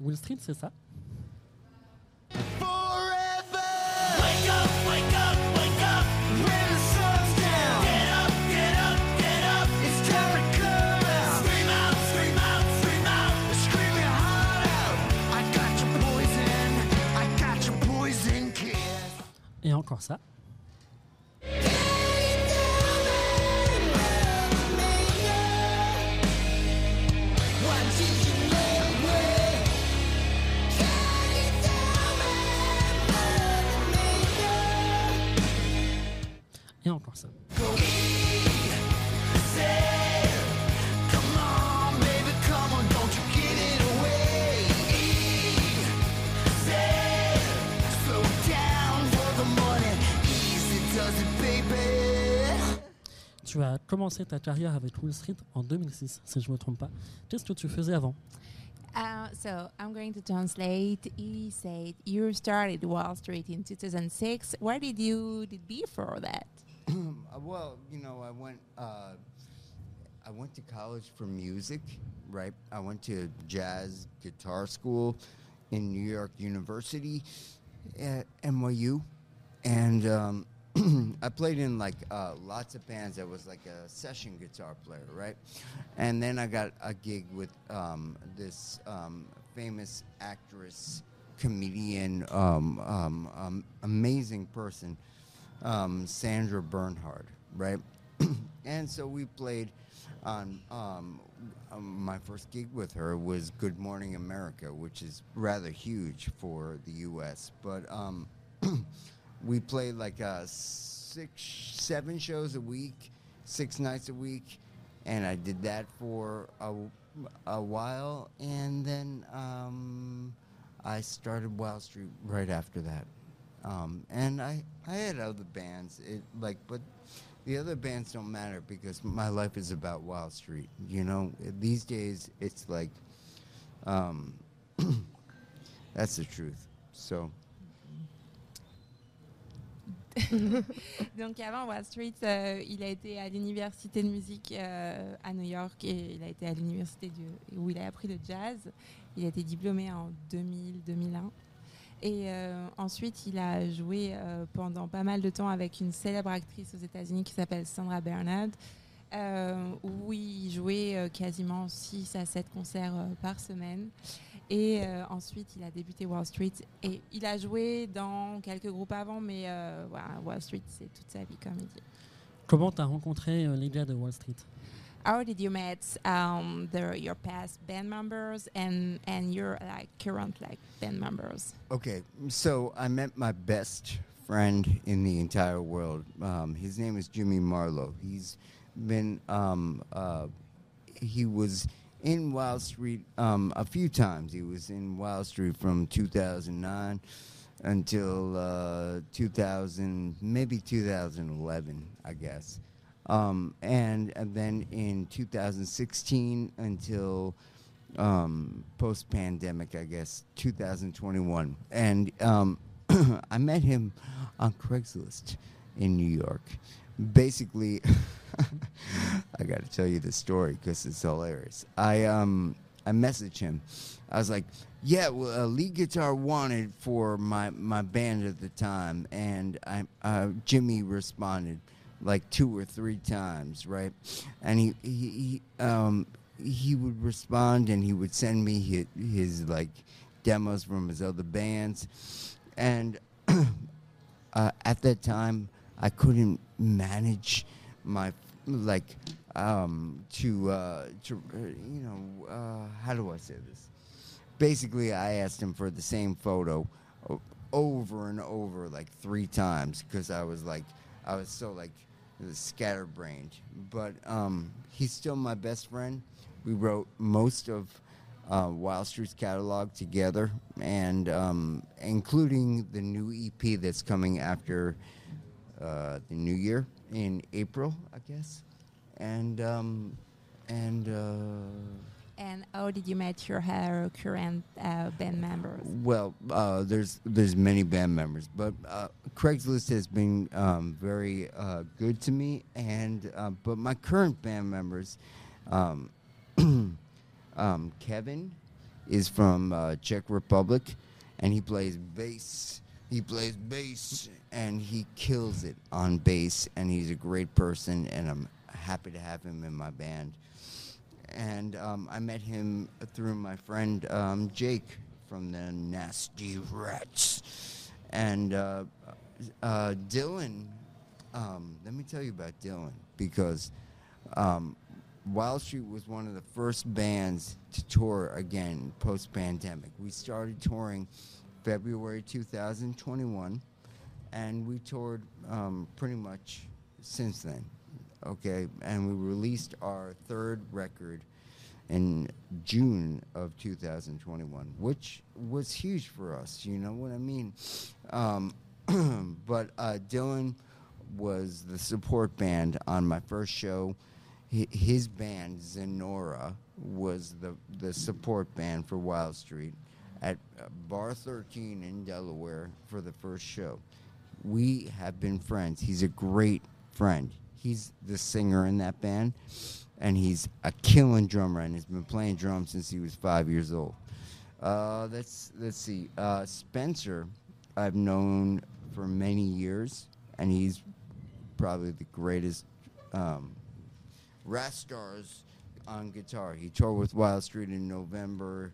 Will Street, c'est ça? Et encore ça. Et encore ça. Tu as commencé ta carrière avec Will Street en 2006, si je ne me trompe pas. Qu'est-ce que tu faisais avant? Uh, so I'm going to translate. He said you started Wall Street in 2006. Where did you did before that? Uh, well, you know, I went. Uh, I went to college for music, right? I went to jazz guitar school in New York University at NYU, and um, I played in like uh, lots of bands. I was like a session guitar player, right? And then I got a gig with um, this um, famous actress, comedian, um, um, um, amazing person, um, Sandra Bernhard, right? and so we played on um, um, my first gig with her was Good Morning America, which is rather huge for the U.S. But um, we played like uh, six, seven shows a week, six nights a week, and I did that for a, a while, and then um, I started Wild Street right after that. Um, and I, I had other bands, it, like, but the other bands don't matter because my life is about Wild Street. You know, these days it's like, um, that's the truth. So. Donc avant Wild Street, euh, il a été à l'université de musique euh, à New York et il a été à l'université où il a appris le jazz. Il a été diplômé en 2000-2001. Et euh, ensuite, il a joué euh, pendant pas mal de temps avec une célèbre actrice aux États-Unis qui s'appelle Sandra Bernard, euh, où il jouait euh, quasiment 6 à 7 concerts par semaine. Et ensuite, il a débuté Wall Street. Et il a joué dans quelques groupes avant, mais Wall Street, c'est toute sa vie, comme il dit. Comment tu as rencontré les gars de Wall Street? How did you meet um, the, your past band members and, and your like current like band members? Okay, so I met my best friend in the entire world. Um, his name is Jimmy Marlowe. He's been, um, uh, he was in Wild Street um, a few times. He was in Wild Street from 2009 until uh, 2000, maybe 2011, I guess. Um, and, and then in 2016 until um, post pandemic, I guess, 2021. And um, I met him on Craigslist in New York. Basically, I got to tell you the story because it's hilarious. I um I messaged him. I was like, "Yeah, well, a lead guitar wanted for my my band at the time," and I uh, Jimmy responded like two or three times, right? And he he, he um he would respond and he would send me his, his like demos from his other bands, and uh, at that time I couldn't manage my like um, to uh, to uh, you know uh, how do I say this? Basically, I asked him for the same photo over and over like three times because I was like I was so like scatterbrained. But um, he's still my best friend. We wrote most of uh, Wild Street's catalog together, and um, including the new EP that's coming after uh, the new year in April, I guess. And um, and uh, did you meet your current uh, band members? well, uh, there's there's many band members, but uh, Craigslist has been um, very uh, good to me. And uh, but my current band members, um, um, Kevin, is from Czech Republic, and he plays bass. He plays bass, and he kills it on bass. And he's a great person, and I'm happy to have him in my band. And um, I met him through my friend um, Jake from the Nasty Rats, and uh, uh, Dylan. Um, let me tell you about Dylan because um, Wild Street was one of the first bands to tour again post pandemic. We started touring February 2021, and we toured um, pretty much since then. Okay, and we released our third record in June of 2021, which was huge for us. You know what I mean? Um, but uh, Dylan was the support band on my first show. Hi- His band Zenora was the the support band for Wild Street at uh, Bar 13 in Delaware for the first show. We have been friends. He's a great friend. He's the singer in that band, and he's a killing drummer, and he's been playing drums since he was five years old. Uh, let's let's see. Uh, Spencer, I've known for many years, and he's probably the greatest um, Rastars on guitar. He toured with Wild Street in November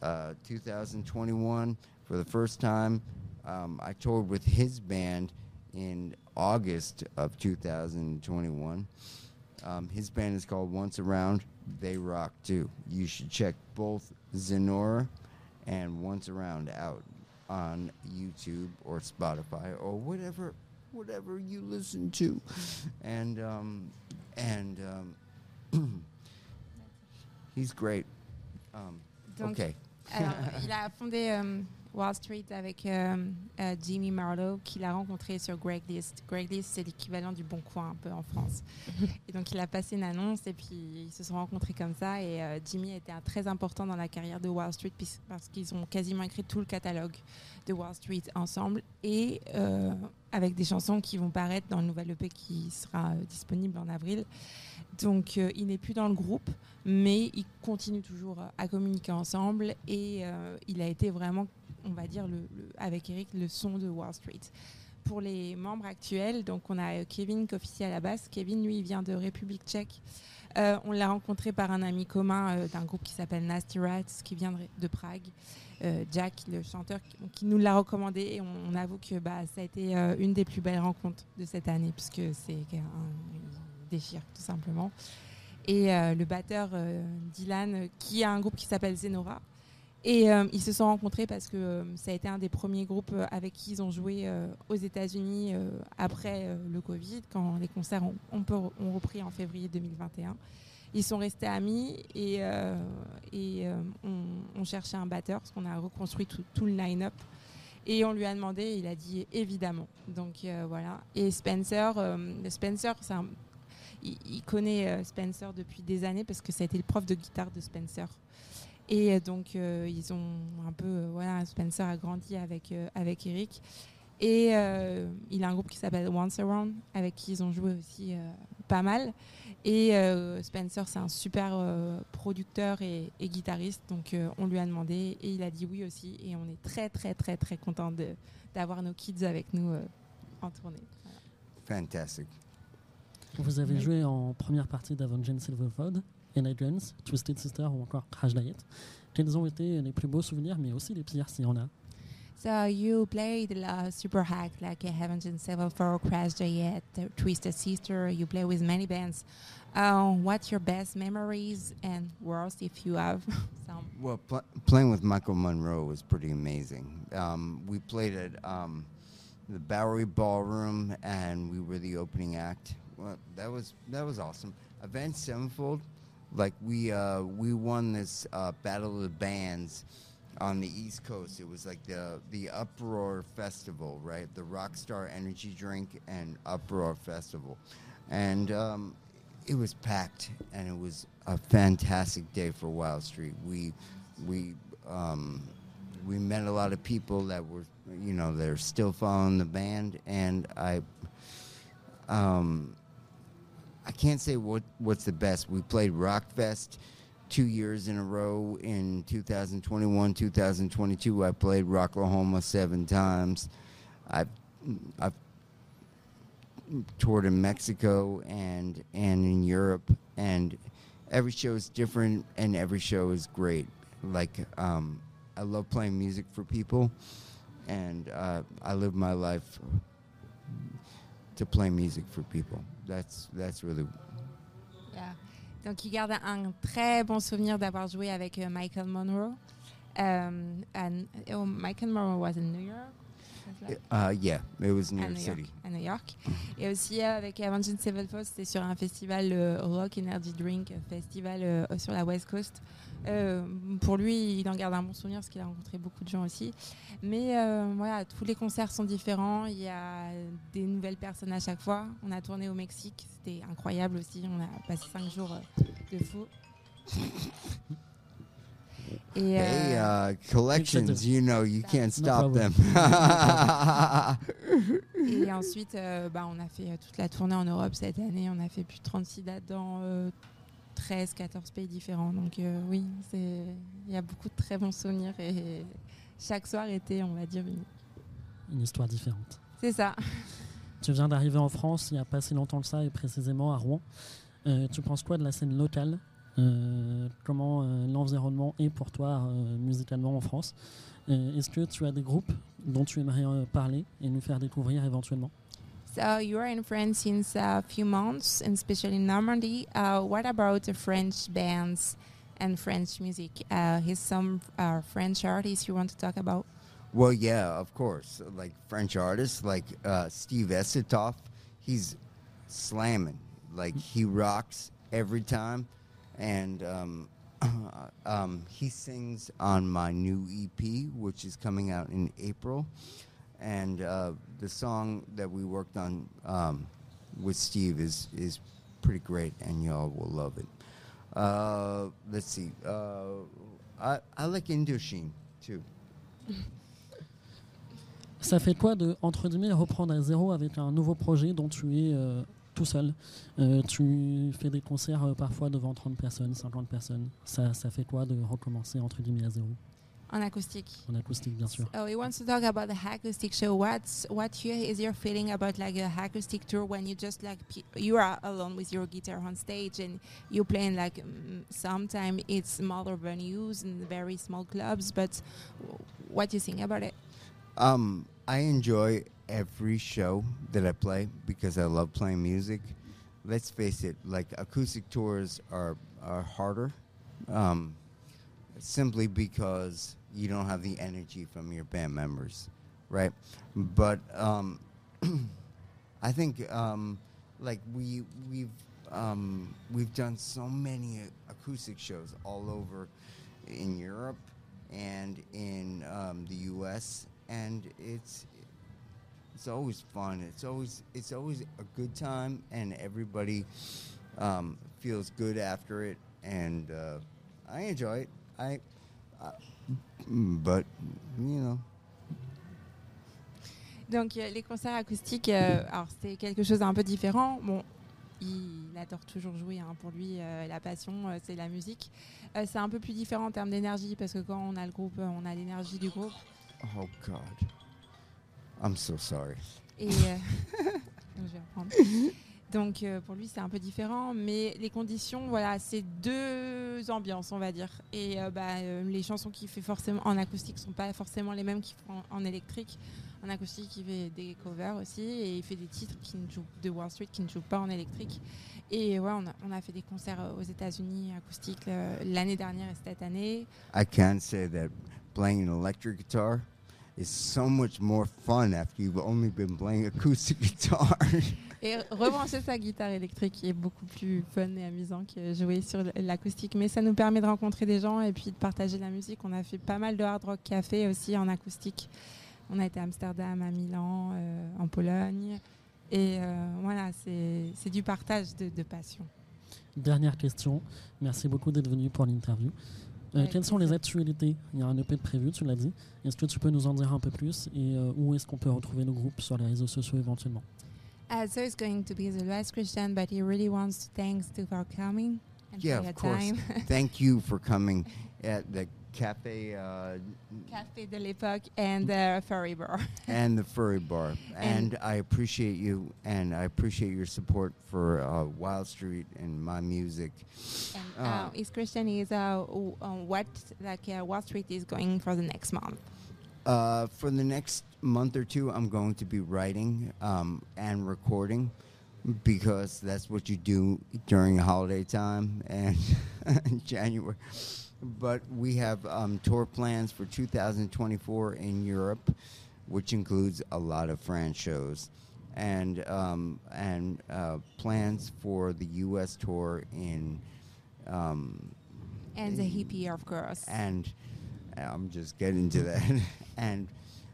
uh, 2021 for the first time. Um, I toured with his band in August of 2021. Um, his band is called Once Around. They rock too. You should check both Zenora and Once Around out on YouTube or Spotify or whatever whatever you listen to. And um, and um, he's great. Um, okay. Alors, il a fondé euh, Wall Street avec euh, euh, Jimmy Marlowe, qu'il a rencontré sur Craigslist. Craigslist, c'est l'équivalent du Bon Coin un peu en France. et donc, il a passé une annonce et puis ils se sont rencontrés comme ça. Et euh, Jimmy était un- très important dans la carrière de Wall Street parce qu'ils ont quasiment écrit tout le catalogue de Wall Street ensemble et avec des chansons qui vont paraître dans le nouvel EP qui sera disponible en avril. Donc, euh, il n'est plus dans le groupe, mais ils continuent toujours à communiquer ensemble et euh, il a été vraiment, on va dire, le, avec Eric, le son de Wall Street. Pour les membres actuels, donc on a euh, Kevin qui officie à la basse. Kevin, lui, il vient de République tchèque. Euh, on l'a rencontré par un ami commun euh, d'un groupe qui s'appelle Nasty Rats, qui vient de, Prague. Jack, le chanteur, qui, nous l'a recommandé on, avoue que bah, ça a été une des plus belles rencontres de cette année, puisque c'est un, déchire tout simplement et le batteur Dylan, qui a un groupe qui s'appelle Zenora. Et euh, ils se sont rencontrés parce que euh, ça a été un des premiers groupes euh, avec qui ils ont joué aux États-Unis après le Covid, quand les concerts ont, repris en février 2021. Ils sont restés amis et, et on, cherchait un batteur parce qu'on a reconstruit tout, le line-up. Et on lui a demandé, il a dit évidemment. Donc voilà. Et Spencer, Spencer, il, connaît Spencer depuis des années parce que ça a été le prof de guitare de Spencer. Et euh, donc, euh, ils ont un peu. euh, voilà, Spencer a grandi avec, euh, avec Eric. Et euh, il a un groupe qui s'appelle Once Around, avec qui ils ont joué aussi euh, pas mal. Et euh, Spencer, c'est un super euh, producteur et, et guitariste. Donc, euh, on lui a demandé et il a dit oui aussi. Et on est très, très, très, très content de- d'avoir nos kids avec nous euh, en tournée. Voilà. Fantastic. Vous avez joué en première partie d'Avenged Silverfold, Energens, Twisted Sister ou encore Crash Diet. Quels ont été les plus beaux souvenirs, mais aussi les pires s'il y en a So you played uh, super hack like uh, Heaven and Seven for Crash Diet, Twisted Sister. You play with many bands. Uh, what's your best memories and worst if you have some? Well, pl- playing with Michael Monroe was pretty amazing. Um, we played at um, the Bowery Ballroom, and we were the opening act. Well, that was that was awesome. Avenged Sevenfold, like we uh, we won this uh, Battle of the Bands on the East Coast. It was like the the Uproar Festival, right? The Rockstar Energy Drink and Uproar Festival, and um, it was packed, and it was a fantastic day for Wild Street. We we um, we met a lot of people that were you know they're still following the band, and I um, I can't say what what's the best. We played Rockfest two years in a row in 2021, 2022. I played Rocklahoma seven times. I've I've toured in Mexico and and in Europe, and every show is different, and every show is great. Like um, I love playing music for people, and uh, I live my life to play music for people. That's that's really Yeah. Donc, il garde un très bon souvenir d'avoir joué avec euh, Michael Monroe. Um, and, oh, Michael Monroe was in New York. That? uh, yeah. It was New à York New City. York, à New York. Et aussi euh, avec Avenged Sevenfold, c'était sur un festival euh, Rock Energy Drink Festival euh, sur la West Coast. Euh, pour lui, il en garde un bon souvenir parce qu'il a rencontré beaucoup de gens aussi. Mais euh, voilà, tous les concerts sont différents. Il y a des nouvelles personnes à chaque fois. On a tourné au Mexique, c'était incroyable aussi. On a passé cinq jours euh, de fou. Et, Hey, euh, uh, collections, you know, you can't stop them. Et ensuite, euh, bah, on a fait euh, toute la tournée en Europe cette année. On a fait plus de 36 dates dans euh, 13, 14 pays différents. Donc euh, oui, c'est- il y a beaucoup de très bons souvenirs. Et chaque soir était, on va dire, une... Une histoire différente. C'est ça. Tu viens d'arriver en France il n'y a pas si longtemps que ça, et précisément à Rouen. Euh, tu penses quoi de la scène locale Comment euh, l'environnement est pour toi euh, musicalement en France Euh, Est-ce que tu as des groupes dont tu aimerais euh, parler et nous faire découvrir éventuellement? So you are in France since a few months, and especially in Normandy. Uh, what about the French bands and French music? Uh, is some uh, French artists you want to talk about? well, yeah, of course. Like French artists, like uh, Steve Esitoff, he's slamming. Like he rocks every time, and um, um, he sings on my new EP, which is coming out in April. And uh, the song that we worked on um, with Steve is is pretty great, and y'all will love it. Uh, let's see. Uh, I I like Indochine too. Ça fait quoi de, entre guillemets, reprendre à zéro avec un nouveau projet dont tu es euh, tout seul Euh, Tu fais des concerts euh, parfois devant 30 personnes, 50 personnes. Ça, ça fait quoi de recommencer entre guillemets à zéro? En acoustique. En acoustique, bien sûr. Oh, he wants to talk about the acoustic show. What's what you, is your feeling about like a acoustic tour when you just like you are alone with your guitar on stage and you playing like mm, sometime it's smaller venues and very small clubs, but w- what do you think about it? Um, I enjoy every show that I play because I love playing music. Let's face it, like acoustic tours are are harder, um, simply because you don't have the energy from your band members, right? But um, I think um, like we we've um, we've done so many acoustic shows all over in Europe and in um, the U.S. and it's it's always fun. It's always it's always a good time, and everybody um, feels good after it, and uh, I enjoy it. I, uh, but you know, Donc euh, les concerts acoustiques, euh, alors c'est quelque chose d'un peu différent. Bon, il adore toujours jouer. hein. Pour lui, euh, la passion, euh, c'est la musique. Euh, c'est un peu plus différent en termes d'énergie parce que quand on a le groupe, euh, on a l'énergie du groupe. oh God, I'm so sorry. Et euh, je vais reprendre. Donc euh, pour lui c'est un peu différent, mais les conditions, voilà, c'est deux ambiances on va dire. Et euh, bah, euh, les chansons qu'il fait forcément en acoustique sont pas forcément les mêmes qu'il fait en, électrique. En acoustique il fait des covers aussi et il fait des titres qui ne jouent de Wall Street qui ne jouent pas en électrique. Et ouais, on a, on a fait des concerts aux États-Unis acoustiques l'année dernière et cette année. I can say that playing an electric guitar is so much more fun after you've only been playing acoustic guitar. Et rebrancher sa guitare électrique est beaucoup plus fun et amusant que jouer sur l'acoustique. Mais ça nous permet de rencontrer des gens et puis de partager la musique. On a fait pas mal de hard rock café aussi en acoustique. On a été à Amsterdam, à Milan, euh, en Pologne. Et euh, voilà, c'est c'est du partage de, de passion. Dernière question. Merci beaucoup d'être venu pour l'interview. Euh, quelles sont les actualités? Il y a un EP de prévu, tu l'as dit. Est-ce que tu peux nous en dire un peu plus? Et euh, où est-ce qu'on peut retrouver le groupe sur les réseaux sociaux éventuellement? Uh, so it's going to be the last question, but he really wants to thanks to for coming. and Yeah, for of course. time. Thank you for coming at the cafe uh, Café de l'Époque and the Furry Bar. and the furry bar. And, I appreciate you, and I appreciate your support for uh, Wild Street and my music. And uh, Uh, his question is uh, uh, what like uh, Wild Street is going for the next month. Uh, for the next month or two, I'm going to be writing um, and recording because that's what you do during holiday time and January. But we have um, tour plans for 2024 in Europe, which includes a lot of France shows, and um, and uh, plans for the U.S. tour in. Um, And the hippie, of course. and I'm just getting to that, and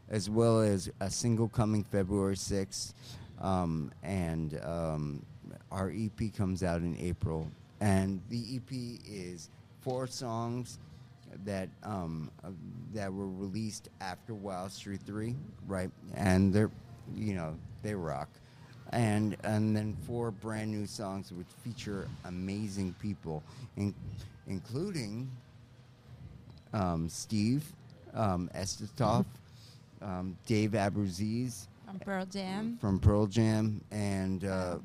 as well as a single coming February 6th, um, and um, our EP comes out in April, and the EP is four songs that um, uh, that were released after Wild Street 3, right? And they're, you know, they rock. And and then four brand new songs which feature amazing people, in, including um, Steve um, um, Dave Abbruzzese from Pearl Jam. from Pearl Jam, and uh,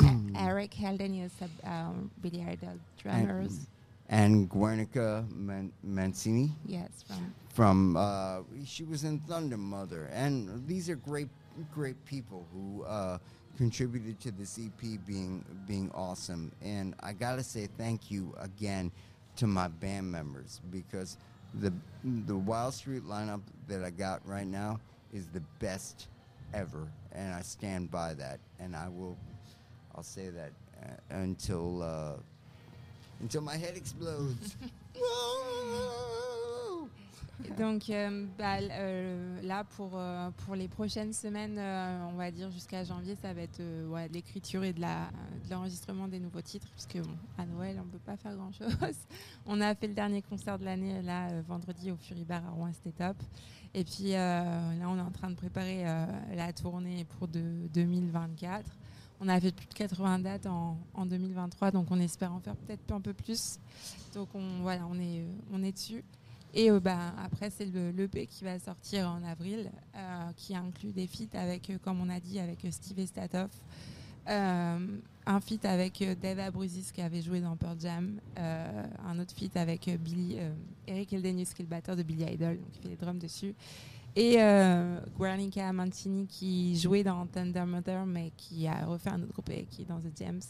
Eric Eldenius, um, Billy Idol drummers. And Guernica Man- Mancini yes, from from uh, she was in Thunder Mother, and these are great great people who uh, contributed to this EP being being awesome. And I gotta say thank you again to my band members because the the Wild Street lineup that I got right now is the best ever, and I stand by that. And I will I'll say that uh, until uh, until my head explodes. Donc euh, bah, euh, là pour, euh, pour les prochaines semaines, on va dire jusqu'à janvier, ça va être ouais, de l'écriture et de l'enregistrement des nouveaux titres, puisque bon, à Noël on peut pas faire grand chose. on a fait le dernier concert de l'année là vendredi au Fury Bar à Rouen, c'était top. Et puis là on est en train de préparer la tournée pour de 2024. On a fait plus de 80 dates en, en 2023, donc on espère en faire peut-être un peu plus. Donc on, voilà, on est, euh, dessus. Et euh, bah, après, c'est le l'EP qui va sortir en avril, euh, qui inclut des feats avec, comme on a dit, avec Steve Estatoff, un feat avec Dave Abruzis qui avait joué dans Pearl Jam, un autre feat avec Billy, Eric Eldenius qui est le batteur de Billy Idol, donc il fait les drums dessus, et euh, Guernica qui jouait dans Thunder Mother mais qui a refait un autre groupe et qui est dans The Gems.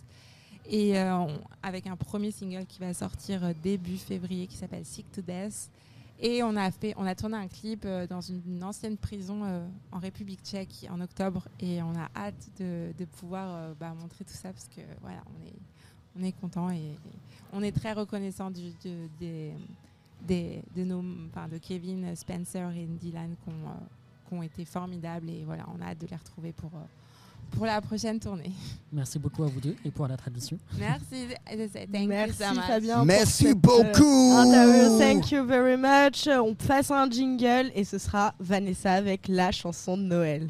Et euh, avec un premier single qui va sortir euh, début février qui s'appelle Sick to Death. Et on a, fait, on a tourné un clip euh, dans une, ancienne prison en République tchèque en octobre. Et on a hâte de, pouvoir bah, montrer tout ça parce que voilà, on est, on est content et, on est très reconnaissant des, des- de, nos, enfin, de Kevin, Spencer et Dylan qui ont, euh, qui ont été formidables. Et voilà, on a hâte de les retrouver pour, euh, pour la prochaine tournée. Merci beaucoup à vous deux et pour la tradition. Merci. Thank Merci you so much. Fabien. Merci euh, beaucoup. interview. Thank you very much. On passe un jingle et ce sera Vanessa avec la chanson de Noël.